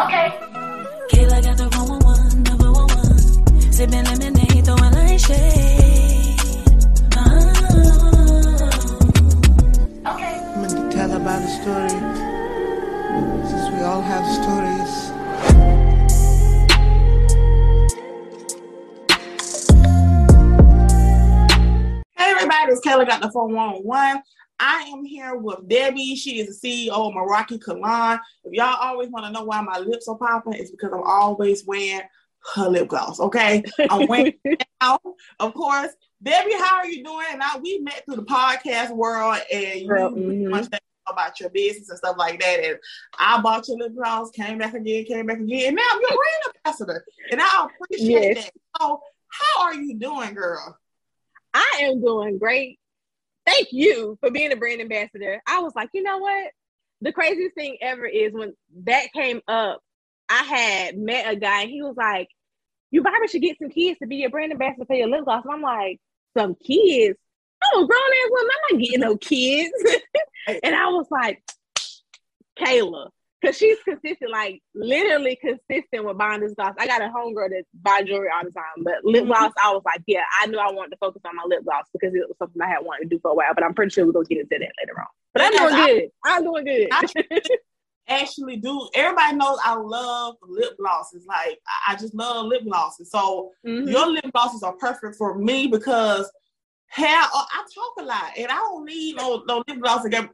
Okay. Kayla got the 111, number one one. Sipping lemonade, throwing like shade. Uh-huh. Okay. I'm going to tell about a story. Since we all have stories. Hey everybody, it's Kayla got the 411. I am here with Debbie. She is the CEO of Meraki Kalan. If y'all always want to know why my lips are popping, it's because I'm always wearing her lip gloss. Okay, I'm wearing it now, of course. Debbie, how are you doing? Now we met through the podcast world, and you Girl, mhm. much about your business and stuff like that. And I bought your lip gloss, came back again, came back again, and now I'm your brand ambassador, and I appreciate Yes. that. So, how are you doing, girl? I am doing great. Thank you for being a brand ambassador. I was like, you know what? The craziest thing ever is when that came up, I had met a guy and he was like, You probably should get some kids to be your brand ambassador for your lip gloss. And I'm like, Some kids? I'm a grown ass woman. I'm not getting no kids. and I was like, Kayla. Cause she's consistent, like literally consistent with buying this gloss. I got a homegirl that buy jewelry all the time, but lip Mhm. gloss, I was like, yeah, I knew I wanted to focus on my lip gloss because it was something I had wanted to do for a while. But I'm pretty sure we're gonna get into that later on. But I'm doing I- good. I'm doing good. I actually do. Everybody knows I love lip glosses. Like I just love lip glosses. So Mhm. your lip glosses are perfect for me because hair. uh, I talk a lot, and I don't need no no lip gloss to get.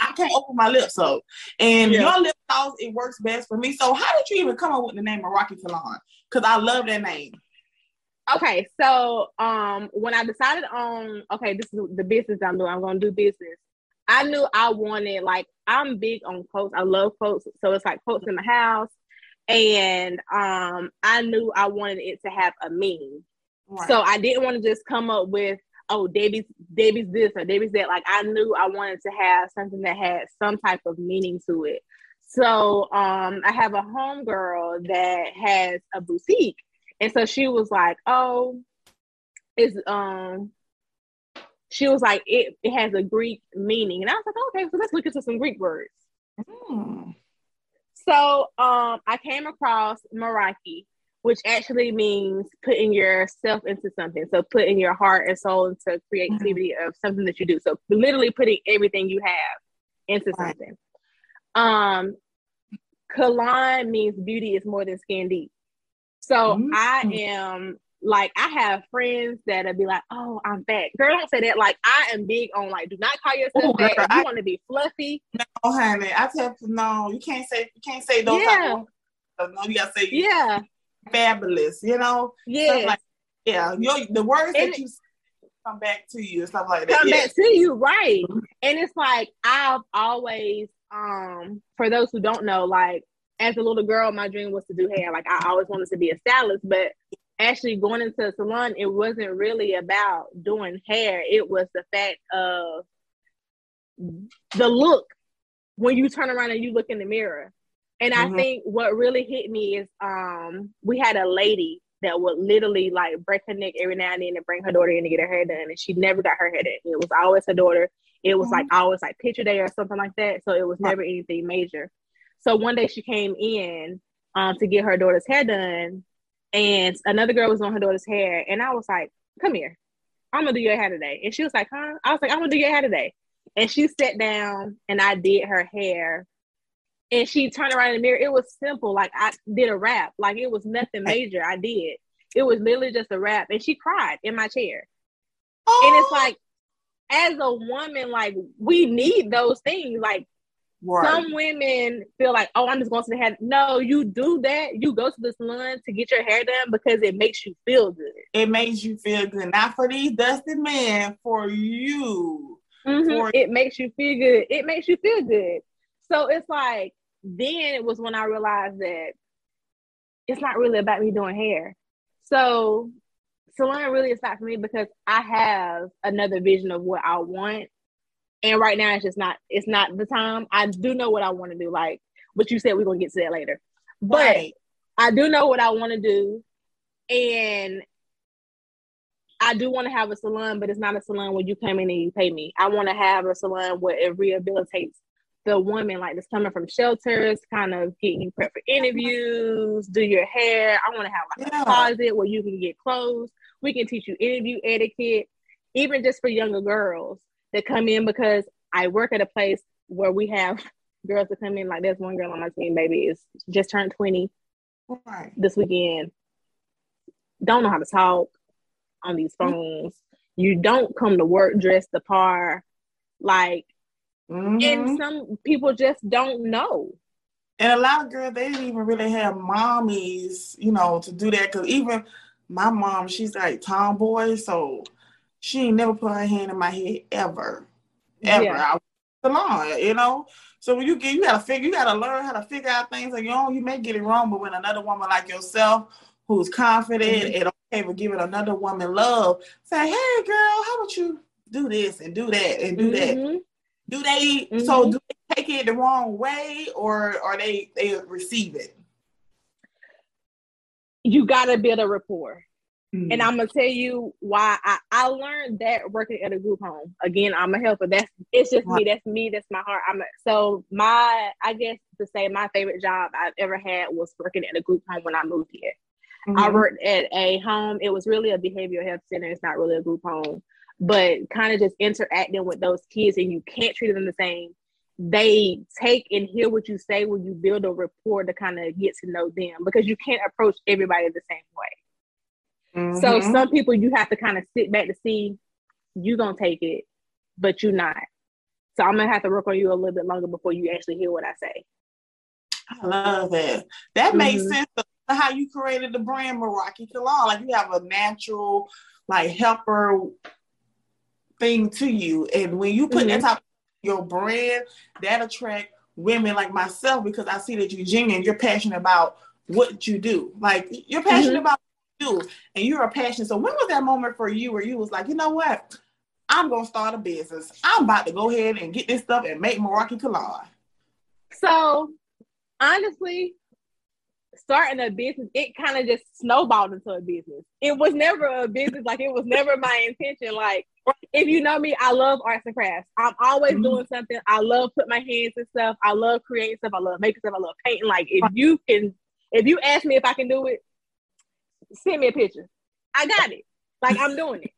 I can't open my lips up, and Yeah. your lip gloss it works best for me. So how did you even come up with the name of Rocky Salon? Because I love that name. Okay, so um, when I decided on okay, this is the business I'm doing. I'm gonna do business. I knew I wanted like I'm big on quotes. I love quotes, so it's like quotes in the house, and um, I knew I wanted it to have a meaning. Right. So I didn't want to just come up with oh Debbie's Debbie's this or Debbie's that. Like I knew I wanted to have something that had some type of meaning to it. So um, I have a homegirl that has a boutique, and so she was like, "Oh, it's um." She was like, it, it has a Greek meaning. And I was like, okay, so let's look into some Greek words. Hmm. So um, I came across Meraki, which actually means putting yourself into something. So putting your heart and soul into creativity of something that you do. So literally putting everything you have into Right. something. Um, Kalan means beauty is more than skin deep. So Mm. I am like I have friends that'll be like, "Oh, I'm fat." Girl, don't say that. Like I am big on like, do not call yourself Ooh, fat. girl, If you I- want to be fluffy, No, honey, I tell you, no, you can't say you can't say those. Yeah. type of. No, you gotta say yeah, fabulous. You know. yeah. Like, yeah, your the words And that you say come back to you and stuff like that. come yeah. back to you right and it's like i've always um for those who don't know like as a little girl my dream was to do hair like i always wanted to be a stylist but actually going into a salon it wasn't really about doing hair it was the fact of the look when you turn around and you look in the mirror and Mhm. i think what really hit me is um we had a lady that would literally like break her neck every now and then and bring her daughter in to get her hair done and she never got her hair done. It was always her daughter. It was like always like picture day or something like that. So it was never anything major. So one day she came in um to get her daughter's hair done and another girl was on her daughter's hair and i was like come here. I'm gonna do your hair today. And she was like huh? I was like i'm gonna do your hair today. And she sat down and i did her hair and she turned around in the mirror. It was simple. Like I did a rap. Like it was nothing major. I did. It was literally just a rap. And she cried in my chair. Oh, And it's like, as a woman, like we need those things. Like right. some women feel like, oh, I'm just going to the hair. No, you do that. You go to the salon to get your hair done because it makes you feel good. it makes you feel good. Not for these dusty men, for you. Mhm. For- It makes you feel good. It makes you feel good. So it's like then it was when I realized that it's not really about me doing hair. So salon really is not for me because I have another vision of what I want. And right now it's just not it's not the time. I do know what I want to do, like what you said we're gonna get to that later. But Right. I do know what I want to do. And I do want to have a salon, but it's not a salon where you come in and you pay me. I want to have a salon where it rehabilitates the woman like that's coming from shelters, kind of get you prep for interviews, do your hair. I want to have like Yeah. a closet where you can get clothes. We can teach you interview etiquette, even just for younger girls that come in because I work at a place where we have girls that come in. Like there's one girl on my team, baby, is just turned 20 Right. this weekend. Don't know how to talk on these mm. phones. You don't come to work dressed the par. Like, Mhm. and some people just don't know. And a lot of girls, they didn't even really have mommies, you know, to do that. Cause even my mom, she's like tomboy, so she ain't never put her hand in my head ever, ever. Yeah. I salon, you know. So when you get, you gotta figure, you gotta learn how to figure out things on your own. You may get it wrong, but when another woman like yourself, who's confident Mhm. and okay with giving another woman love, say, "Hey, girl, how about you do this and do that and do that?" Do they so Mhm. do they take it the wrong way or or they they receive it? You gotta build a rapport. Mm-hmm. And I'm gonna tell you why I, I learned that working at a group home. Again, I'm a helper. That's it's just me. That's me. That's my heart. I'm a, so my I guess to say my favorite job I've ever had was working at a group home when I moved here. I Mhm. worked at a home. It was really a behavioral health center. It's not really a group home, but kind of just interacting with those kids, and you can't treat them the same. They take and hear what you say when you build a rapport to kind of get to know them because you can't approach everybody the same way. So Mhm. some people you have to kind of sit back to see you gonna take it, but you're not. So I'm gonna have to work on you a little bit longer before you actually hear what I say. I love that. That makes Mhm. sense how you created the brand Meraki Kalan. Like you have a natural like helper thing to you. And when you put that Mhm. type of your brand, that attract women like myself because I see that you're genuine, you're passionate about what you do. Like you're passionate Mhm. about what you do and you're a passion. So when was that moment for you where you was like, you know what? I'm gonna start a business. I'm about to go ahead and get this stuff and make Meraki Kalan. So honestly, starting a business, it kind of just snowballed into a business. It was never a business, like it was never my intention. Like if you know me, I love arts and crafts. I'm always Mhm. doing something. I love putting my hands in stuff. I love creating stuff. I love making stuff. I love painting. Like if you can, if you ask me if I can do it, send me a picture. I got it. Like I'm doing it.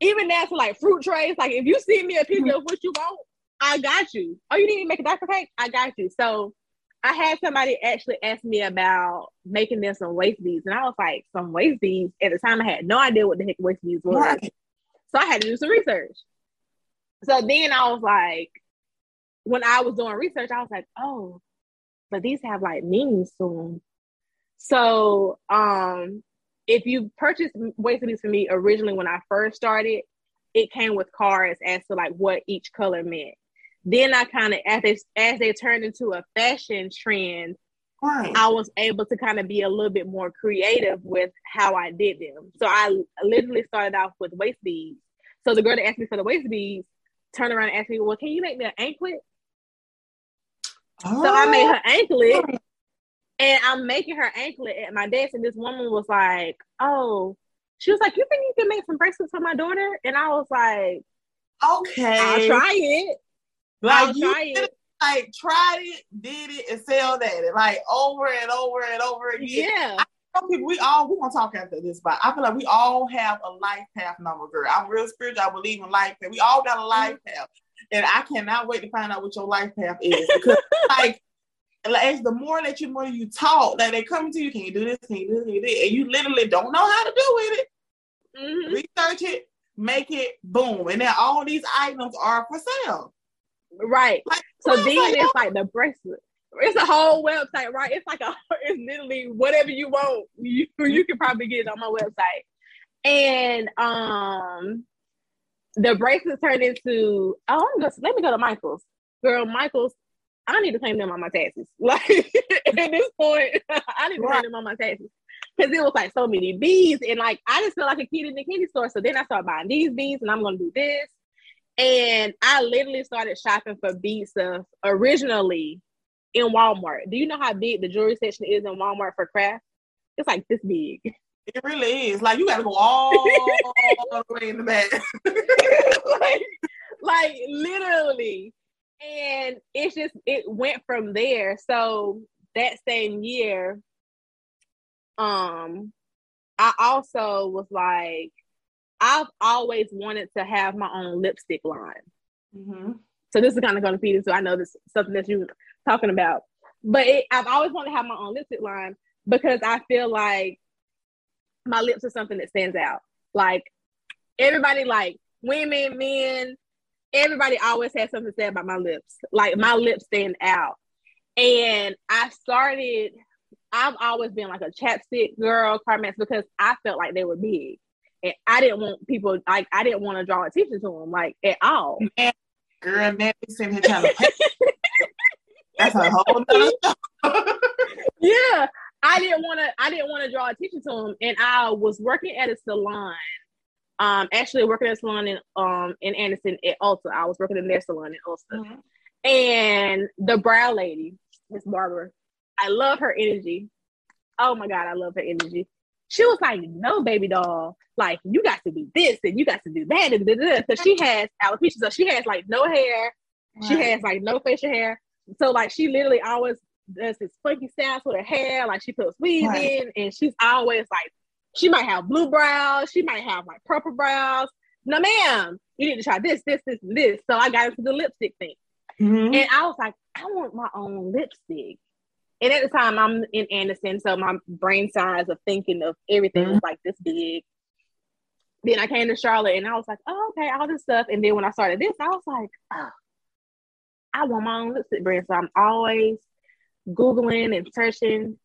Even that's like fruit trays. Like if you send me a picture of what you want, I got you. Oh, you need to make a diaper cake? I got you. So I had somebody actually ask me about making them some waist beads, and I was like, some waist beads. At the time, I had no idea what the heck waist beads were. Right. So I had to do some research. So then I was like, when I was doing research, I was like, oh, but these have like meanings to them. So um, if you purchased waist beads for me originally when I first started, it came with cards as to like what each color meant. Then I kind of as they as they turned into a fashion trend, Right. I was able to kind of be a little bit more creative with how I did them. So I literally started off with waist beads. So the girl that asked me for the waist beads turned around and asked me, "Well, can you make me an anklet?" So I made oh. her anklet, and I'm making her anklet at my desk. And this woman was like, "Oh," she was like, "You think you can make some bracelets for my daughter?" And I was like, Okay. "I'll try it. Like I'll you it." like tried it, did it, and failed at it, like over and over and over again. Yeah, Some people, we all we gonna talk after this, but I feel like we all have a life path number, girl. I'm real spiritual. I believe in life path. We all got a life path, and I cannot wait to find out what your life path is because, like, as the more that you more you talk, that they come to you, can you do this? Can you do this? Can you do this? And you literally don't know how to do with it. Mhm. Research it, make it, boom, and then all these items are for sale. Right. Like, So then like, it's like the bracelet. It's a whole website, right? It's like a it's literally whatever you want. You you can probably get it on my website. And um the bracelets turned into oh I'm gonna let me go to Michael's. Girl, Michael's, I need to claim them on my taxes. Like at this point, I need to claim them on my taxes. Cause it was like so many beads, and like I just feel like a kid in the candy store. So then I started buying these beads, and I'm gonna do this. And I literally started shopping for bead stuff originally in Walmart. Do you know how big the jewelry section is in Walmart for craft? It's like this big. It really is. Like you gotta go all the way in the back. like, like literally. and it's just it went from there. So that same year, um, I also was like, I've always wanted to have my own lipstick line. Mm-hmm. So this is kind of going to feed into I know this is something that you were talking about, but it, I've always wanted to have my own lipstick line because I feel like my lips are something that stands out. Like everybody, like women, men, everybody always has something to say about my lips. Like my lips stand out. And I started, I've always been like a chapstick girl, Carmex, because I felt like they were big. And I didn't want people, like, I didn't want to draw attention to them, like, at all. Man, girl, man, sitting here trying to That's a whole nother yeah. I didn't want to, I didn't want to draw attention to them. And I was working at a salon um actually working at a salon in um in Anderson at Ulta. I was working in their salon in Ulta. Mm-hmm. And the brow lady, Miss Barbara, I love her energy. Oh my god, I love her energy. She was like, "No, baby doll, like you got to do this and you got to do that and this." Because she has alopecia, so she has like no hair. Right. She has like no facial hair. So like she literally always does this funky styles with her hair. Like she puts weaves right. in, and she's always like she might have blue brows. She might have like purple brows. No, ma'am, you need to try this, this, this, and this. So I got into the lipstick thing. Mm-hmm. And I was like, I want my own lipstick. And at the time, I'm in Anderson, so my brain size of thinking of everything mm-hmm. was like this big. Then I came to Charlotte and I was like, oh, okay, all this stuff. And then when I started this, I was like, oh, I want my own lipstick brand. So I'm always Googling and searching.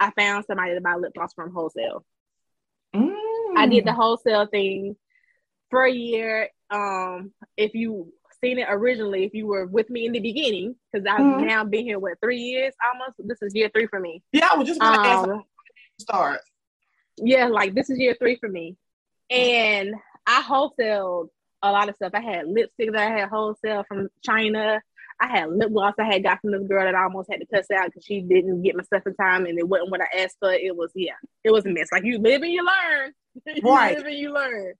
I found somebody to buy lip gloss from wholesale. Mm. I did the wholesale thing for a year. Um, if you seen it originally, if you were with me in the beginning, because I've mm. now been here what three years almost. This is year three for me. Yeah, I was just gonna um, ask start. Yeah, like this is year three for me, and I wholesaled a lot of stuff. I had lipstick that I had wholesale from China. I had lip gloss I had got from this girl that I almost had to cuss out because she didn't get my stuff in time and it wasn't what I asked for. It was yeah, it was a mess. Like you live and you learn. you right. live and you learn.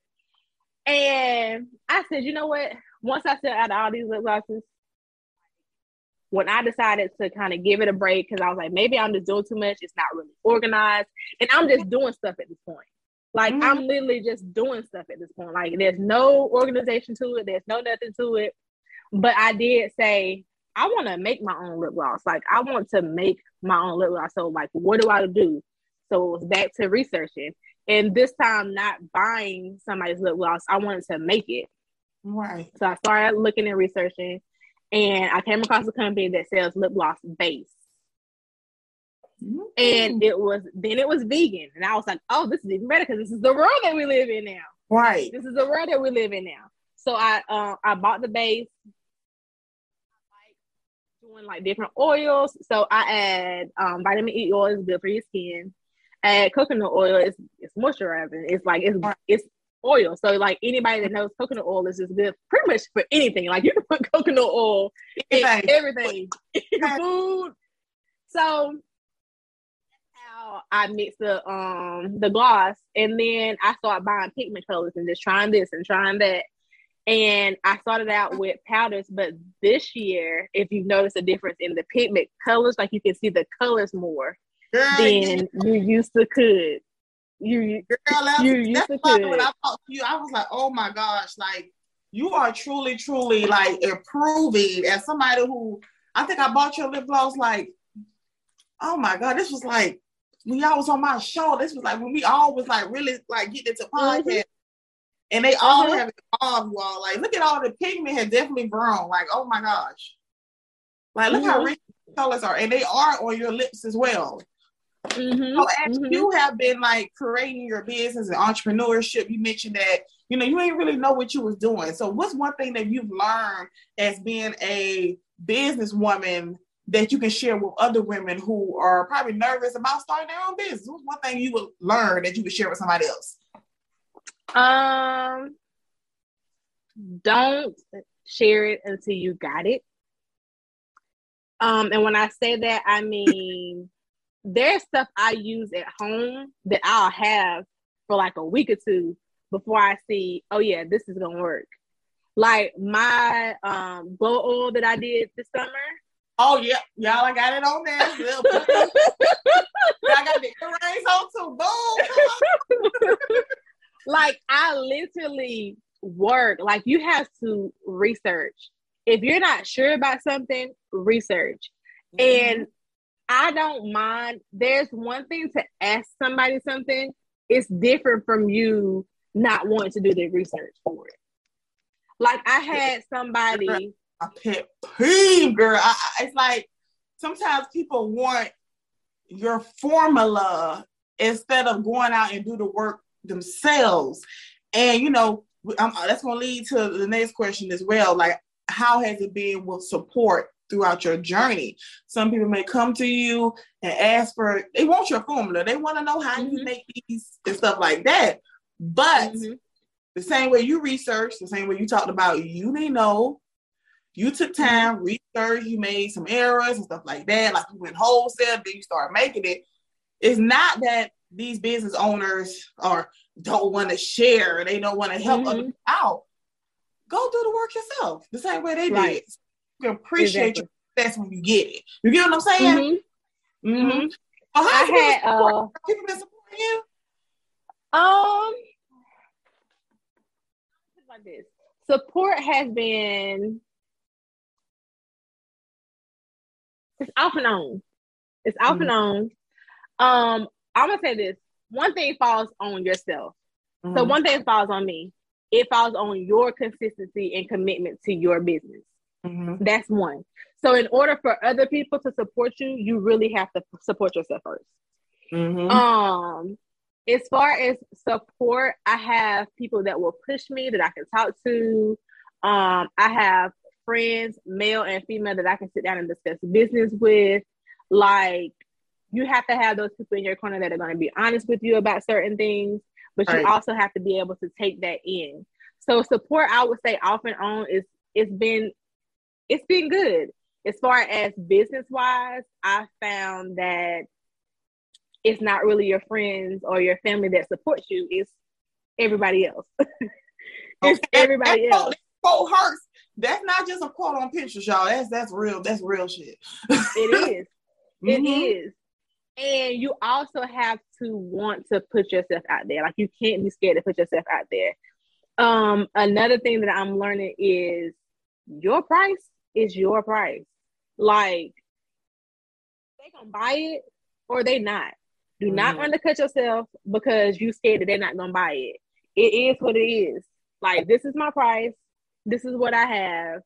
And I said, you know what? Once I set out all these lip glosses, when I decided to kind of give it a break, because I was like, maybe I'm just doing too much. It's not really organized, and I'm just doing stuff at this point. Like mm-hmm. I'm literally just doing stuff at this point. Like there's no organization to it. There's no nothing to it. But I did say I want to make my own lip gloss. Like I want to make my own lip gloss. So like, what do I do? So it was back to researching, and this time not buying somebody's lip gloss. I wanted to make it. Right. So I started looking and researching, and I came across a company that sells lip gloss base. Mm-hmm. And it was then it was vegan, and I was like, "Oh, this is even better because this is the world that we live in now." Right. This is the world that we live in now. So I uh, I bought the base doing like different oils. So I add um, vitamin E oil is good for your skin. add coconut oil is it's moisturizing. It's like it's it's oil. So like anybody that knows coconut oil is just good pretty much for anything. Like you can put coconut oil in everything. Food. So how I mix the um the gloss and then I start buying pigment colors and just trying this and trying that. And I started out with powders, but this year, if you've noticed a difference in the pigment colors, like you can see the colors more Girl, than you used to could. You, Girl, that's, you used to. When I talked to you, I was like, oh my gosh, like you are truly, truly like improving as somebody who I think I bought your lip gloss like, oh my god, this was like when y'all was on my show. This was like when we all was like really like getting into mm-hmm. podcast. Mm-hmm and they all uh-huh. have evolved, y'all. Like, look at all the pigment has definitely grown. Like, oh my gosh. Like, look mm-hmm. how rich colors are, and they are on your lips as well. Mm-hmm. So as mm-hmm. you have been like creating your business and entrepreneurship, you mentioned that you know you ain't really know what you was doing. So what's one thing that you've learned as being a businesswoman that you can share with other women who are probably nervous about starting their own business? What's one thing you would learn that you would share with somebody else? Um, don't share it until you got it. Um, and when I say that, I mean there's stuff I use at home that I'll have for like a week or two before I see, oh yeah, this is gonna work. Like my um glow oil that I did this summer. Oh yeah, y'all, I got it on there. I got the earrings on too. Boom. like I literally work. Like you have to research. If you're not sure about something, research. Mm-hmm. And I don't mind. There's one thing to ask somebody something. It's different from you not wanting to do the research for it. Like I had somebody. a pet peeve, girl. I, I- it's like sometimes people want your formula instead of going out and do the work themselves. And you know, um, that's going to lead to the next question as well. Like, how has it been with support throughout your journey? Some people may come to you and ask for. They want your formula. They want to know how you Mhm. make these and stuff like that. But Mhm. the same way you research, the same way you talked about, you didn't know. You took time, research, you made some errors and stuff like that. Like you went wholesale, then you start making it. It's not that these business owners are don't want to share, they don't want to help Mhm. other people out. Go do the work yourself, the same way they Right. did. You can appreciate Exactly. your success when you get it. You get what I'm saying? Mhm. Mm-hmm. Mhm. Well, I had support- uh people been supporting you? Um, like this. Support has been it's off and on. It's off Mhm. and on. Um, I'm gonna say this. One thing falls on yourself. So Mhm. one thing falls on me. It falls on your consistency and commitment to your business. Mhm. That's one. So in order for other people to support you, you really have to support yourself first. Mhm. Um, as far as support, I have people that will push me that I can talk to. Um, I have friends, male and female, that I can sit down and discuss business with. Like, you have to have those people in your corner that are going to be honest with you about certain things, but Right. you also have to be able to take that in. So support, I would say, off and on is it's been it's been good. As far as business wise, I found that it's not really your friends or your family that supports you, it's everybody else. it's Okay. everybody That quote- else. that quote hurts. That's not just a quote on pictures, y'all. That's that's real. That's real shit. It is. It Mhm. is. And you also have to want to put yourself out there. Like you can't be scared to put yourself out there. Um, another thing that I'm learning is your price is your price. Like they gonna buy it or they not. Do not Mhm. undercut yourself because you scared that they're not gonna buy it. It is what it is. Like this is my price. This is what I have.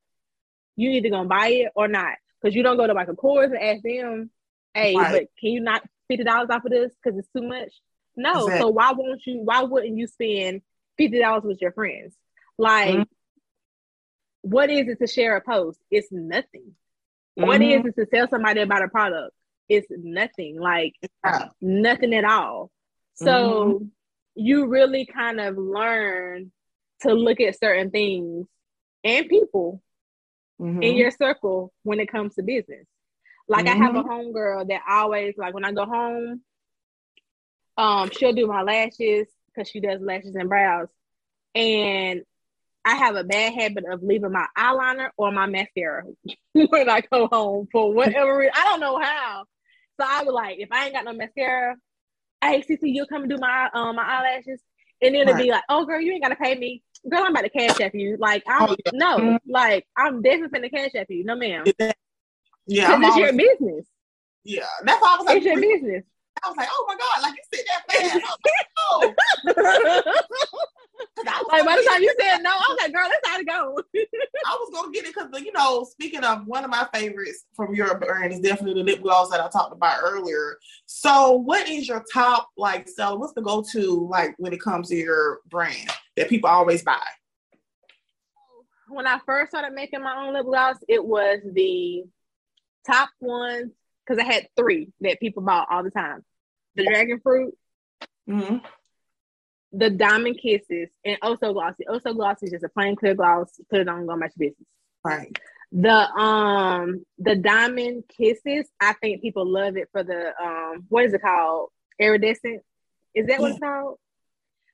You either gonna buy it or not. Because you don't go to Michael Kors and ask them, hey, Right. but can you not fifty dollars off of this because it's too much? No. So why won't you? Why wouldn't you spend fifty dollars with your friends? Like, Mhm. What is it to share a post? It's nothing. What Mhm. is it to tell somebody about a product? It's nothing. Like Yeah. nothing at all. So you really kind of learn to look at certain things and people Mhm. in your circle when it comes to business. Like I have a homegirl that always like when I go home, um, she'll do my lashes because she does lashes and brows. And I have a bad habit of leaving my eyeliner or my mascara when I go home for whatever reason. I don't know how. So I was like, if I ain't got no mascara, hey Cece, you'll come and do my um my eyelashes. And then it'd be like, oh girl, you ain't gotta pay me. Girl, I'm about to cash app you. Like I'm Oh, yeah. no, Mhm. like I'm definitely finna cash app you. No ma'am. yeah, Because I'm it's your business. yeah. That's why I was like, It's your business. I was like, oh my god, like you said that fast. Like, oh. like by the time you said no, I was like, girl, that's how to go. I was gonna get it because you know, speaking of one of my favorites from your brand is definitely the lip gloss that I talked about earlier. So, what is your top like seller? What's the go to like when it comes to your brand that people always buy? when I first started making my own lip gloss, it was the top ones because I had three that people bought all the time: the dragon fruit, Mm-hmm. The diamond kisses, and also glossy. Also glossy is just a plain clear gloss. Put it on, go about your business. Right. The um the diamond kisses, I think people love it for the um what is it called? Iridescent. Is that what it's called?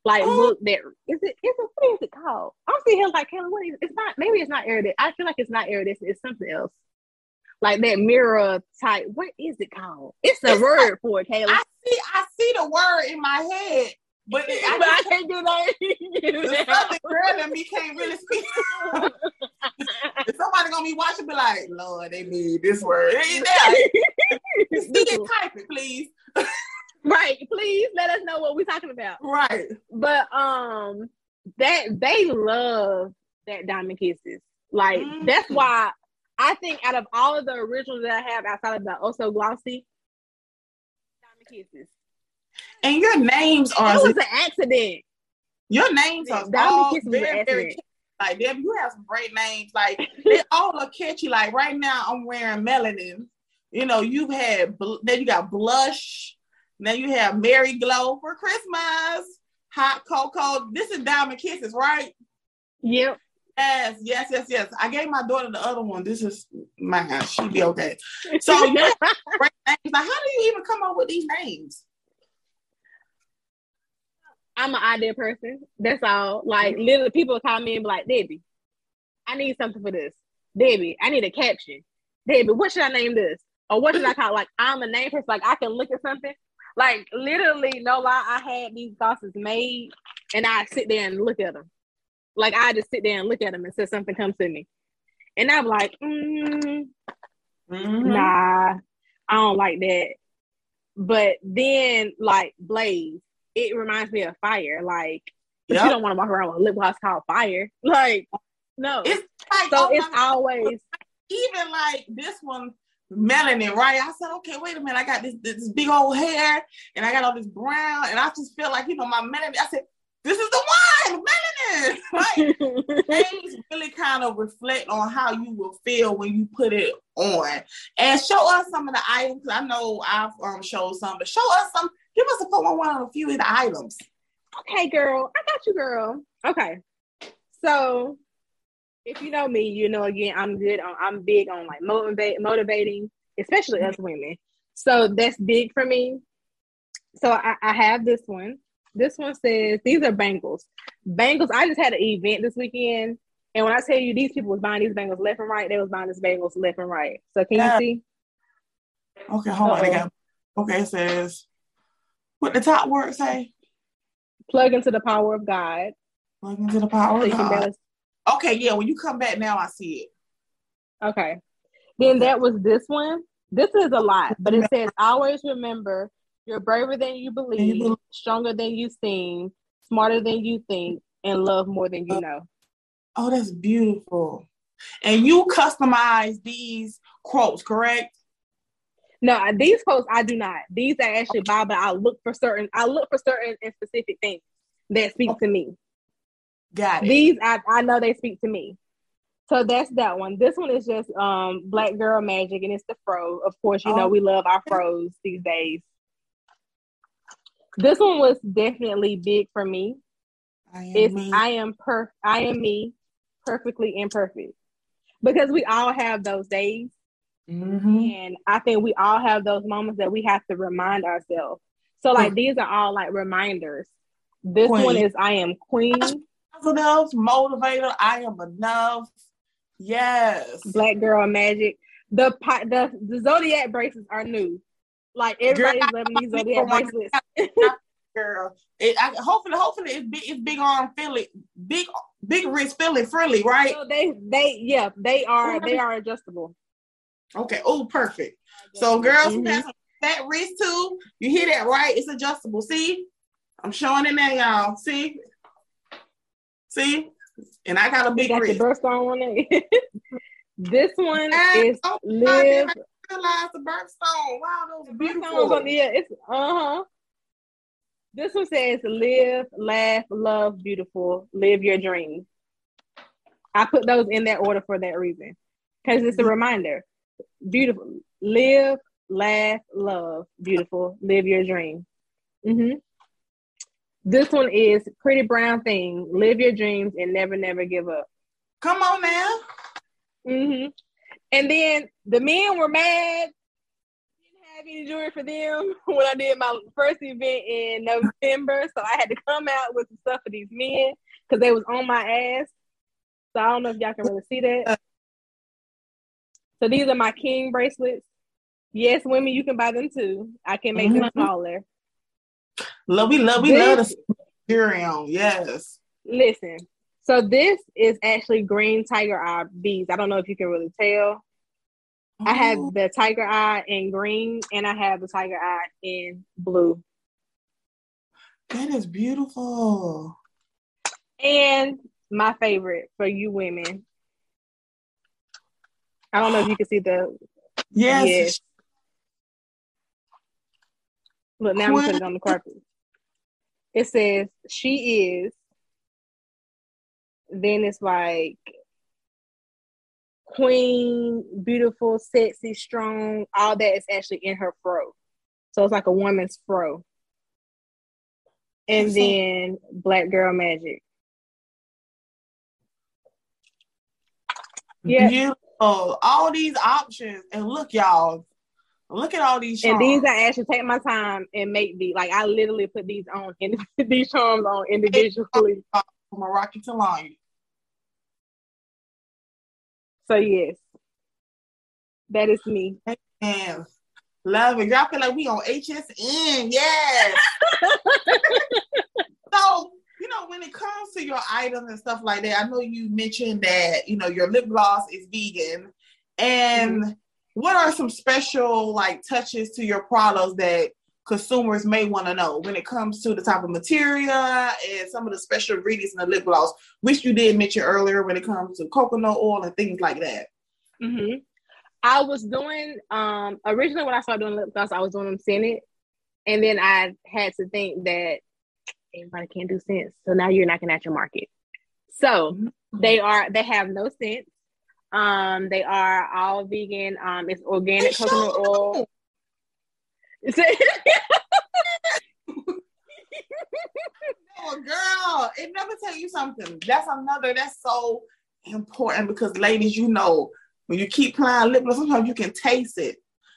Like Oh. look that is it is it what is it called? I'm seeing here like Kayla, what is it's not maybe it's not iridescent. I feel like it's not iridescent, it's something else. Like that mirror type. What is it called? It's a It's word for it, Kayla. I see, I see the word in my head, but but I can't do that. the southern girl in me can't really speak. somebody gonna be watching, be like, Lord, they need this word. It ain't there. See it, type it, please. right. Please let us know what we're talking about. Right. But um that they love that diamond kisses. Like Mm. that's why I think out of all of the originals that I have outside of the also glossy diamond kisses. And your names are. It was an accident. your names are all Kisses was an very, very catchy. Like Debbie, you have some great names. Like they all look catchy. Like right now, I'm wearing melanin. You know, you've had bl- then you got blush. Now you have Mary Glow for Christmas. Hot cocoa. This is Diamond Kisses, right? Yep. Yes, yes, yes, yes. I gave my daughter the other one. This is mine. She'd be okay. So yeah, great names. Like, how do you even come up with these names? I'm an idea person. That's all. Like literally people call me and be like, Debbie, I need something for this. Debbie, I need a caption. Debbie, what should I name this? Or what should I call it? Like I'm a name person. Like I can look at something. Like literally, no lie, I had these glosses made and I sit there and look at them. Like I just sit there and look at them until something comes to me. And I'm like, mm, Mhm. nah, I don't like that. But then like Blaze, it reminds me of fire. Like Yep. you don't want to walk around with a lip gloss called fire. Like, no. It's like so oh it's always even like this one, melanin, right? I said, okay, wait a minute. I got this this big old hair and I got all this brown, and I just feel like, you know, my melanin. I said, this is the one, melanin. Like names really kind of reflect on how you will feel when you put it on. And show us some of the items. I know I've um showed some, but show us some. Give us a phone on a few of the items. okay, girl. I got you, girl. Okay. So if you know me, you know again, I'm good on I'm big on like motivate motivating, especially us women. So that's big for me. So I, I have this one. This one says these are bangles. Bangles. I just had an event this weekend, and when I tell you these people was buying these bangles left and right, they was buying these bangles left and right. So can Yeah. you see? Okay, hold on. Uh-oh. got okay, it says what the top word say? Plug into the power of God. Plug into the power So of God. balance Okay, yeah, when you come back now, I see it. Okay. Then that was this one. This is a lot, but it says always remember you're braver than you believe, believe. stronger than you seem, smarter than you think, and love more than you oh. know. Oh, that's beautiful. And you customize these quotes, correct? No, these posts I do not. These I actually buy, but I look for certain I look for certain and specific things that speak to me. Got it. These I, I know they speak to me. So that's that one. This one is just um Black Girl Magic and it's the fro. Of course, you know Oh. we love our fros these days. This one was definitely big for me. I am It's me. I am per I am me, perfectly imperfect. Because we all have those days. Mhm. And I think we all have those moments that we have to remind ourselves. So like these are all like reminders. This Queen. one is I am queen, Positive, motivator. I am enough. Yes. black girl magic. The pi- the the zodiac bracelets are new. Like everybody's Girl, loving these I zodiac bracelets. Girl. It, I, hopefully, hopefully it's big, it's big arm Philly, big, big wrist Philly friendly, right? So they they yeah, they are they are adjustable. Okay. Oh, perfect. So, girls Mhm. have fat wrist too, you hear that right? It's adjustable. See, I'm showing it now, y'all. See, see, and I got a big got wrist. birthstone on it. this one And- is oh, live realize the birthstone. Wow, those are beautiful. on the yeah, it's uh huh. This one says live, laugh, love, beautiful, live your dream. I put those in that order for that reason. Because it's a reminder. Beautiful. Live, laugh, love, beautiful, live your dream. hmm This one is pretty brown thing. Live your dreams and never, never give up. Come on now. hmm And then the men were mad. Didn't have any jewelry for them when I did my first event in November. So I had to come out with some stuff for these men because they was on my ass. So I don't know if y'all can really see that. So these are my king bracelets. Yes, women, you can buy them too. I can make them Mm-hmm. smaller. Love, we love, we This- love the Ethereum. Yes. Listen, so this is actually green tiger eye beads. I don't know if you can really tell. I have the tiger eye in green and I have the tiger eye in blue. that is beautiful. And my favorite for you women. I don't know if you can see the Yes. Yes. look now I'm put it on the carpet. It says she is then it's like queen, beautiful, sexy, strong, all that is actually in her fro. So it's like a woman's fro. And then Black Girl Magic. Yeah. Beautiful. Oh, all these options. And look, y'all. Look at all these And these charms. I actually take my time and make these. Like I literally put these on in these charms on individually. Meraki Kalan. So yes. That is me. And love it. Y'all feel like we on HSN. Yes. so, you know, when it comes to your items and stuff like that, I know you mentioned that, you know, your lip gloss is vegan. And what are some special like touches to your products that consumers may want to know when it comes to the type of material and some of the special ingredients in the lip gloss, which you did mention earlier when it comes to coconut oil and things like that? hmm I was doing um originally when I started doing lip gloss, I was doing them scented, and then I had to think that everybody can't do scents, so now you're knocking at your market. So they are they have no scents. Um, they are all vegan. Um, it's organic They coconut oil. Oh, girl, it never tell you something. That's another. That's so important because, ladies, you know, when you keep applying lip gloss, sometimes you can taste it.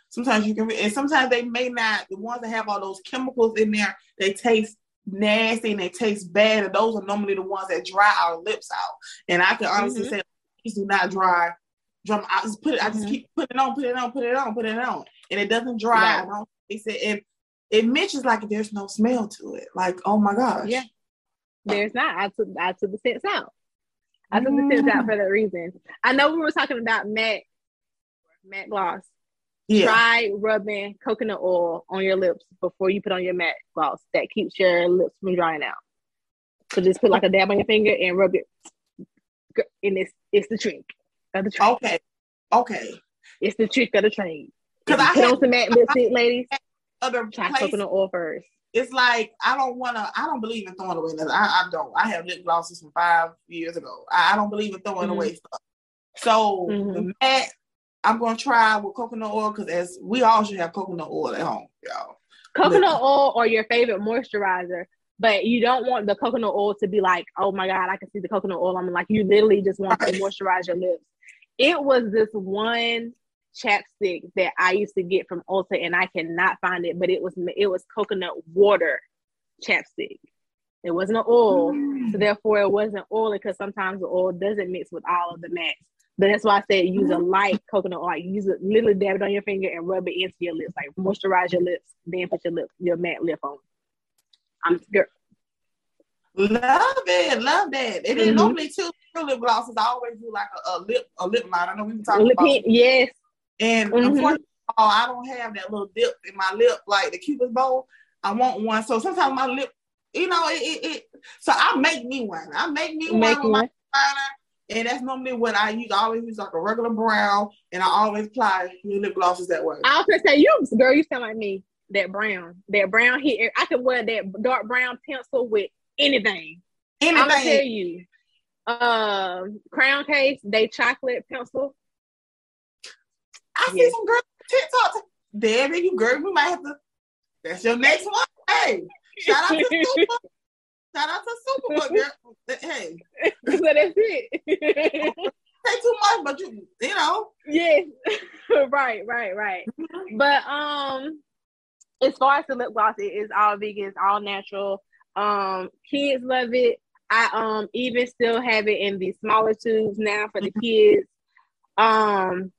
Sometimes you can, and sometimes they may not. The ones that have all those chemicals in there, they taste nasty and they taste bad. And those are normally the ones that dry our lips out. And I can honestly Mhm. say, these do not dry. Dry. I just put it. I just Mhm. keep putting it on, put it on, put it on, put it on, and it doesn't dry. I Right. don't taste it, and it mentions like there's no smell to it. Like, oh my gosh. Yeah. There's not. I took I took the scents out. I took the scents out for that reason. I know we were talking about matte matte gloss. Yeah. Try rubbing coconut oil on your lips before you put on your matte gloss. That keeps your lips from drying out. So just put like a dab on your finger and rub it. And it's it's the trick of the trade. Okay. Okay. It's the trick of the trade. Because I put have on some matte lipstick, ladies. other Try places. coconut oil first. It's like I don't want to. I don't believe in throwing away nothing. I, I don't. I have lip glosses from five years ago. I, I don't believe in throwing Mhm. away stuff. So Mhm. the matte, I'm gonna try with coconut oil because as we all should have coconut oil at home, y'all. coconut oil or your favorite moisturizer, but you don't want the coconut oil to be like, oh my god, I can see the coconut oil. I'm like, you literally just want to moisturize your lips. It was this one chapstick that I used to get from Ulta, and I cannot find it, but it was it was coconut water chapstick. It wasn't an oil, so mm. therefore it wasn't oily because sometimes the oil doesn't mix with all of the mattes. But that's why I said use a light coconut oil. Like use it, literally dab it on your finger and rub it into your lips. Like moisturize your lips, then put your lip, your matte lip on. I'm scared. Love it, love that. And then Mhm. normally too, lip glosses, I always do like a, a lip a lip line. I know we were talking Lip about, hint, yes. and Mhm. unfortunately, oh, I don't have that little dip in my lip like the cupid's bow. I want one, so sometimes my lip, you know, it. it, it so I make me one. I make me Make one with my liner, and that's normally what I use. I always use like a regular brown, and I always apply new lip glosses that way. I was gonna say you, girl, you sound like me. That brown, that brown here. I could wear that dark brown pencil with anything. I'm gonna tell you. Um, Crown Case, they chocolate pencil. I see Yes. some girls on TikTok. There you girl, we might have to. That's your next one. Hey, shout out to. Shout out to Superbook, girl. Hey, so that's it. say too much, but you you know. Yes. right, right, right. But um as far as the lip gloss, it is all vegan, it's all natural. Um kids love it. I um even still have it in the smaller tubes now for the kids. Um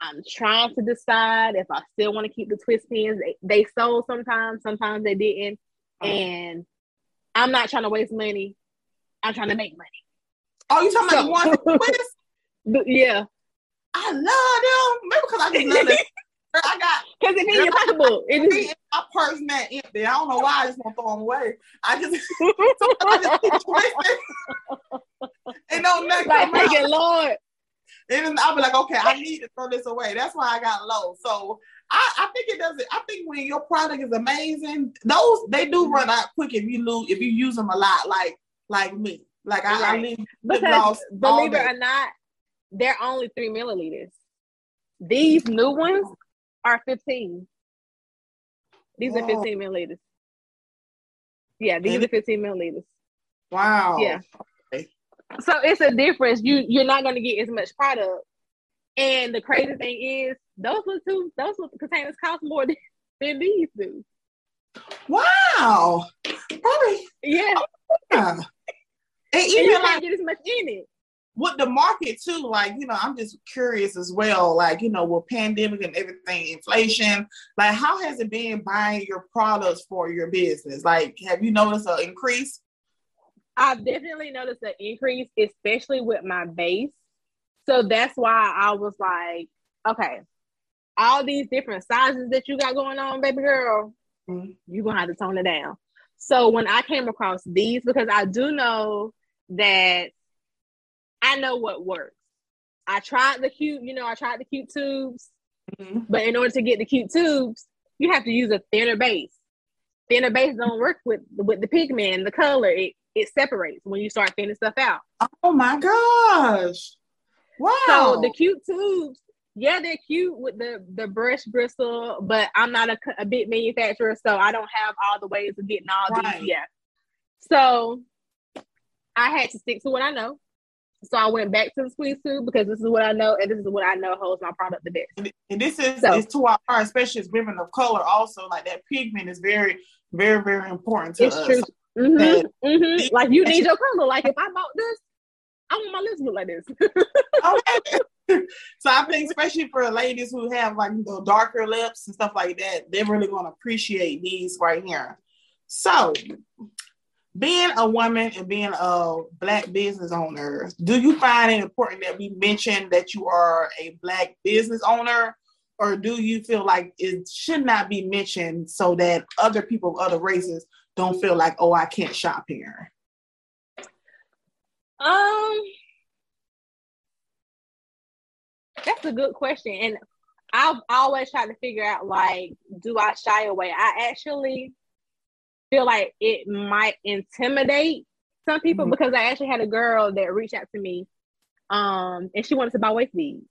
I'm trying to decide if I still want to keep the twist pins. They, they sold sometimes, sometimes they didn't. And I'm not trying to waste money. I'm trying to make money. Oh, you talking about So- ones with twist? Yeah, I love them. Maybe because I just love it. I got because it's in your pocketbook. It me my purse man empty. I don't know why I just want to throw them away. I just, I just keep twisting. and no nothing like. Lord, And I'll be like, okay, I need to throw this away. That's why I got low. So I, I think it does it. I think when your product is amazing, those they do mm-hmm. run out quick if you lose if you use them a lot, like like me. Like I, I Right. leave lip because believe it or not, they're only three milliliters. These new ones are 15. These are 15 milliliters. Yeah, these And are 15 milliliters. Wow. Yeah. So it's a difference. You you're not gonna get as much product. And the crazy thing is those little two those little containers cost more than, than these do. Wow. Probably. Yeah. Yeah. And And even you like can't get as much in it. with the market too, like you know, I'm just curious as well. Like you know, with pandemic and everything, inflation, like how has it been buying your products for your business? Like, have you noticed an increase? I've definitely noticed an increase, especially with my base. So that's why I was like, okay, all these different sizes that you got going on, baby girl, Mhm. you're gonna have to tone it down. So when I came across these, because I do know that I know what works. I tried the cute, you know, I tried the cute tubes, Mhm. but in order to get the cute tubes, you have to use a thinner base. Thinner base don't work with with the pigment and the color. It it separates when you start thinning stuff out. Oh my gosh! Wow. So the cute tubes, yeah, they're cute with the the brush bristle, but I'm not a, a big manufacturer, so I don't have all the ways of getting all Right. these. Yeah. So I had to stick to what I know. So I went back to the squeeze tube because this is what I know, and this is what I know holds my product the best. and, this is So- is to our especially as women of color. Also, like that pigment is very, very, very important to It's us. true. hmm That- hmm Like you need your color. Like if I bought this, I want my lips to look like this. Okay. so I think especially for ladies who have like the darker lips and stuff like that, they're really to appreciate these right here. So, being a woman and being a black business owner, do you find it important that we mention that you are a black business owner, or do you feel like it should not be mentioned so that other people of other races don't feel like, oh, I can't shop here? Um, that's a good question, and I've always tried to figure out like, do I shy away? I actually feel like it might intimidate some people Mhm. because I actually had a girl that reached out to me, um, and she wanted to buy waist beads,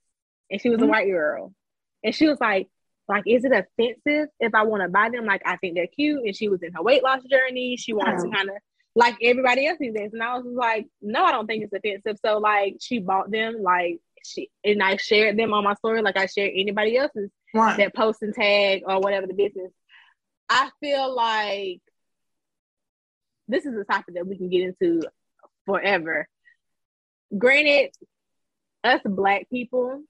and she was a Mhm. white girl, and she was like. Like, is it offensive if I want to buy them? Like, I think they're cute. And she was in her weight loss journey. She wanted to kind of like everybody else these days. And I was like, no, I don't think it's offensive. So like she bought them, like she and I shared them on my story, like I shared anybody else's Right. that post and tag or whatever the business. I feel like this is a topic that we can get into forever. Granted, us black people,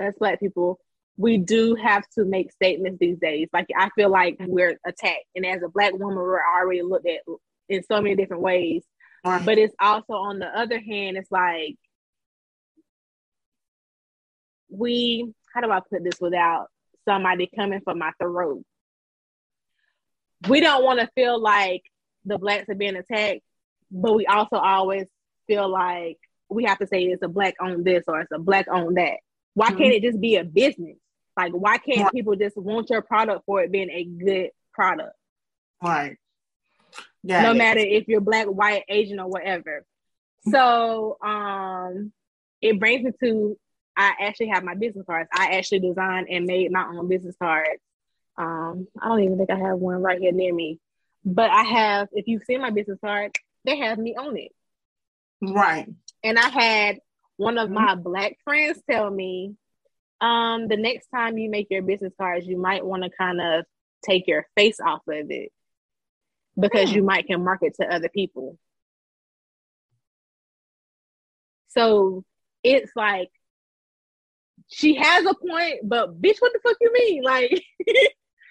us black people, we do have to make statements these days. Like I feel like we're attacked, and as a black woman, we're already looked at in so many different ways. right. But it's also on the other hand, it's like we how do I put this without somebody coming for my throat? We don't want to feel like the blacks are being attacked, but we also always feel like we have to say it's a black on this or it's a black on that. Why Mhm. can't it just be a business? Like why can't Right. people just want your product for it being a good product? right. Yeah. no matter if you're black, white, Asian, or whatever. So um it brings me to I actually have my business cards. I actually designed and made my own business cards. Um, I don't even think I have one right here near me. But I have, if you've seen my business card, they have me on it. Right. And I had one of my black friends tell me, um, the next time you make your business cards, you might want to kind of take your face off of it because you Hmm. might can market to other people. So it's like she has a point, but bitch, what the fuck you mean? Like,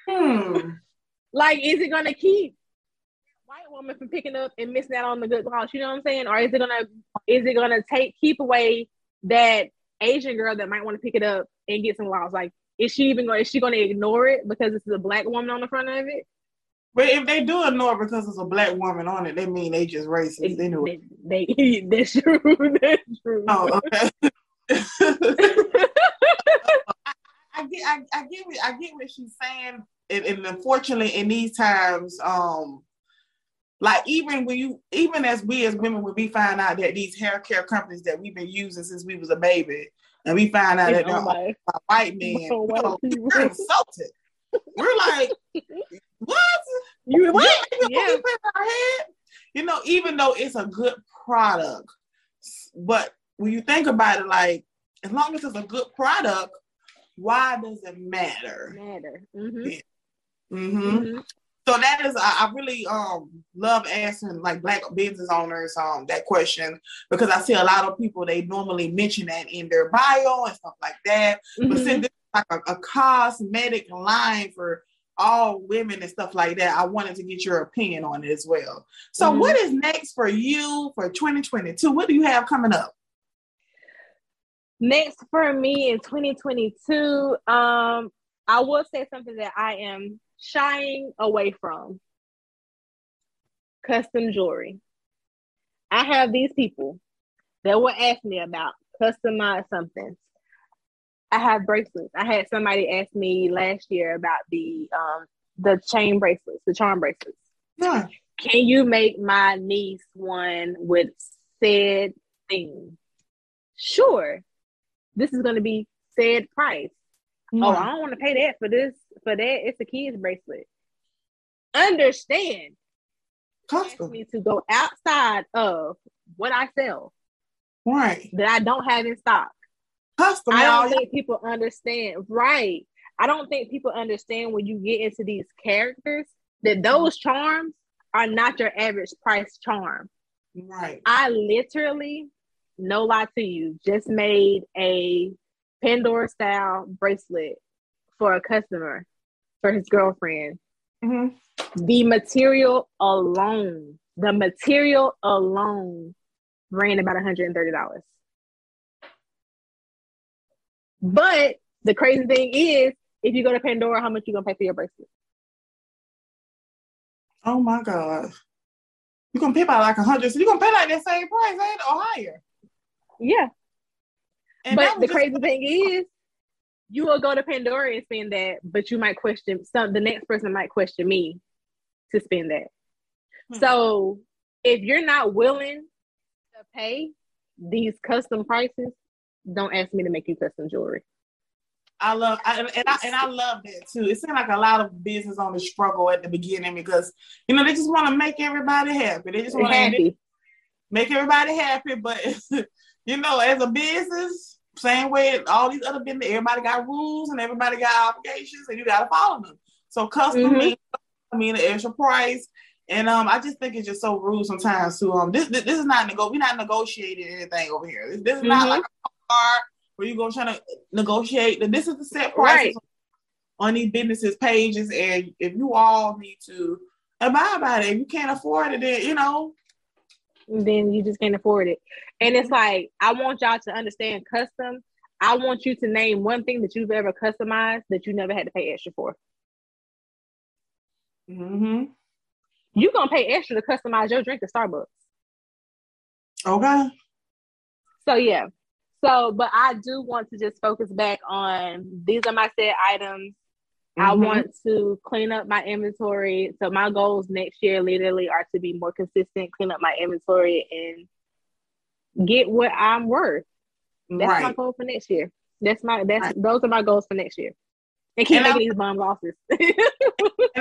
Hmm. like is it gonna keep white woman from picking up and missing out on the good loss? You know what I'm saying? Or is it gonna is it gonna take keep away that Asian girl that might want to pick it up and get some loss? Like, is she even going? Is she gonna ignore it because it's a black woman on the front of it? But if they do ignore it because it's a black woman on it, they mean they just racist anyway. They, they, that's true. That's true. Oh, okay. I get, I, I get, what, I get what she's saying, and, and unfortunately, in these times, um, like even when you, even as we as women, when we find out that these hair care companies that we've been using since we was a baby, and we find out that It's they're owned owned by- by white men, oh, people. we're insulted. We're like, what? You what? Yeah, Yeah. we put our head. You know, even though it's a good product, but when you think about it, like as long as it's a good product, why does it matter? Matter. Mm-hmm. hmm Mm-hmm. So that is, I, I really um love asking like black business owners um that question because I see a lot of people they normally mention that in their bio and stuff like that. But Mm-hmm. since this is like a, a cosmetic line for all women and stuff like that, I wanted to get your opinion on it as well. So, Mhm. what is next for you for 2022? What do you have coming up? Next for me in 2022, um, I will say something that I am shying away from. Custom jewelry. I have these people that will ask me about customize something. I have bracelets. I had somebody ask me last year about the um the chain bracelets, the charm bracelets. Yeah. Can you make my niece one with said thing? Sure. This is going to be said price. Oh, I don't want to pay that for this. For that, it's a kid's bracelet. Understand custom. me to go outside of what I sell Right. that I don't have in stock. Custom. I don't think people understand. Right. I don't think people understand when you get into these characters that mm-hmm. those charms are not your average price charm. Right. I literally, no lie to you, just made a Pandora style bracelet for a customer for his girlfriend. hmm The material alone, the material alone ran about $130. But the crazy thing is, if you go to Pandora, how much you gonna pay for your bracelet? Oh my God. You're gonna pay about like a hundred. So you're gonna pay like that same price, ain't? Or higher. Yeah. And but the just- crazy thing is, you will go to Pandora and spend that, but you might question some. The next person might question me to spend that. Hmm. So if you're not willing to pay these custom prices, don't ask me to make you custom jewelry. I love I, and I and I love that too. It seems like a lot of business owners struggle at the beginning because you know they just want to make everybody happy. They just want to make everybody happy, but you know, as a business, same way all these other business, everybody got rules and everybody got obligations, and you got to follow them. So custom Mhm. means I mean an extra price. And um, I just think it's just so rude sometimes. To um, this this, this is not nego. We're not negotiating anything over here. This, this is not Mhm. like a car where you go trying to negotiate. This is the set prices Right. on these businesses pages, and if you all need to abide by it, if you can't afford it, then you know. Then you just can't afford it. And it's like, I want y'all to understand custom. I want you to name one thing that you've ever customized that you never had to pay extra for. Mm-hmm. You're gonna pay extra to customize your drink at Starbucks. Okay. So yeah. So, but I do want to just focus back on these are my set items. I Mhm. want to clean up my inventory. So my goals next year literally are to be more consistent, clean up my inventory and get what I'm worth. That's my goal for next year. That's my that's Right. those are my goals for next year. And keep And making I'm- these bomb losses. and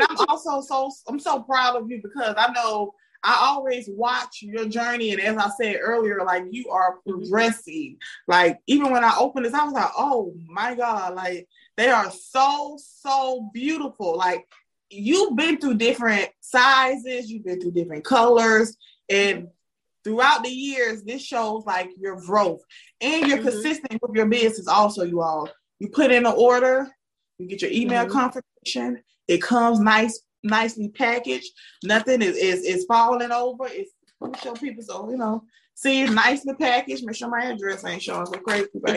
I'm also so I'm so proud of you because I know I always watch your journey, and as I said earlier, like you are progressing. Like even when I opened this, I was like, "Oh my god!" Like they are so so beautiful. Like you've been through different sizes, you've been through different colors, and throughout the years, this shows like your growth and you're mm-hmm. consistent with your business. Also, you all you put in an order, you get your email mm-hmm. confirmation. It comes nice, nicely packaged. Nothing is is, is falling over. It's show people so you know. See, it's nicely packaged. Make sure my address ain't showing so crazy, Stuff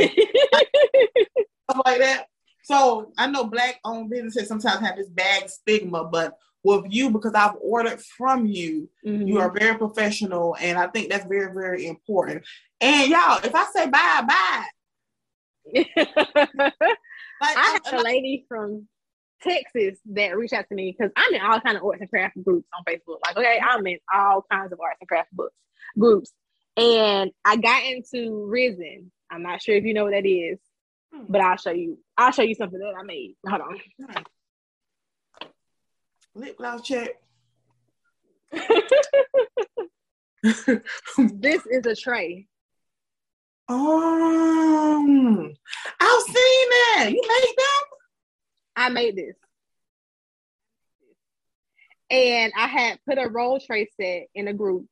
like that. So I know black owned businesses sometimes have this bad stigma, but with you, because I've ordered from you, mm-hmm. you are very professional, and I think that's very, very important. And y'all, if I say bye, bye. like, I had a lady from Texas that reached out to me because I'm in all kind of arts and craft groups on Facebook. Like, okay, I'm in all kinds of arts and craft books groups, and I got into resin. I'm not sure if you know what that is. But I'll show you. I'll show you something that I made. Hold on. Lip gloss check. this is a tray. Um, I've seen that. You made them? I made this. And I had put a roll tray set in a group.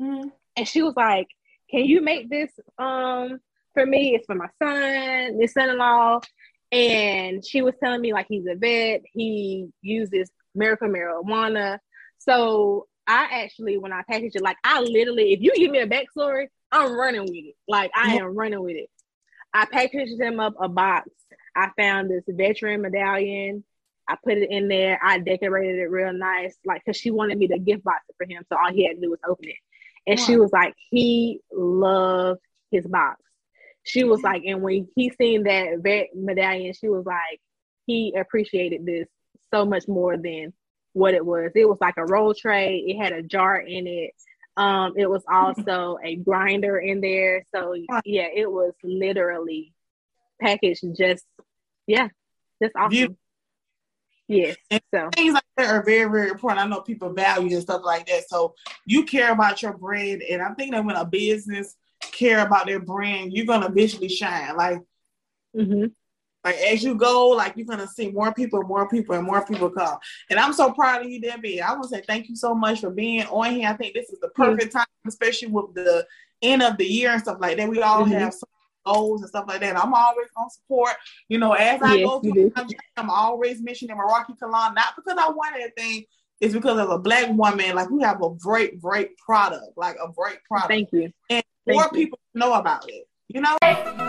Mm-hmm. And she was like, Can you make this um for me? It's for my son, his son-in-law. And she was telling me like he's a vet, he uses medical marijuana. So I actually, when I package it, like I literally, if you give me a backstory, I'm running with it. Like I am running with it. I packaged them up a box. I found this veteran medallion. I put it in there. I decorated it real nice, like because she wanted me to gift box it for him. So all he had to do was open it. And wow. she was like, he loved his box. She was like, and when he seen that vet medallion, she was like, he appreciated this so much more than what it was. It was like a roll tray. It had a jar in it. Um, it was also a grinder in there. So yeah, it was literally packaged just yeah, just awesome. You, yes. And so things like that are very, very important. I know people value and stuff like that. So you care about your brand. And I think that when a business care about their brand, you're gonna visually shine. Like mm-hmm. Like as you go, like you're gonna see more people, more people, and more people come. And I'm so proud of you, Debbie. I want to say thank you so much for being on here. I think this is the perfect time, especially with the end of the year and stuff like that. We all mm-hmm. have goals and stuff like that. I'm always gonna support. You know, as I yes, go through, the country, I'm always mentioning Meraki Kalan, not because I want anything. It's because as a black woman, like we have a great, great product, like a great product. Thank you. And Thank more you. people know about it. You know.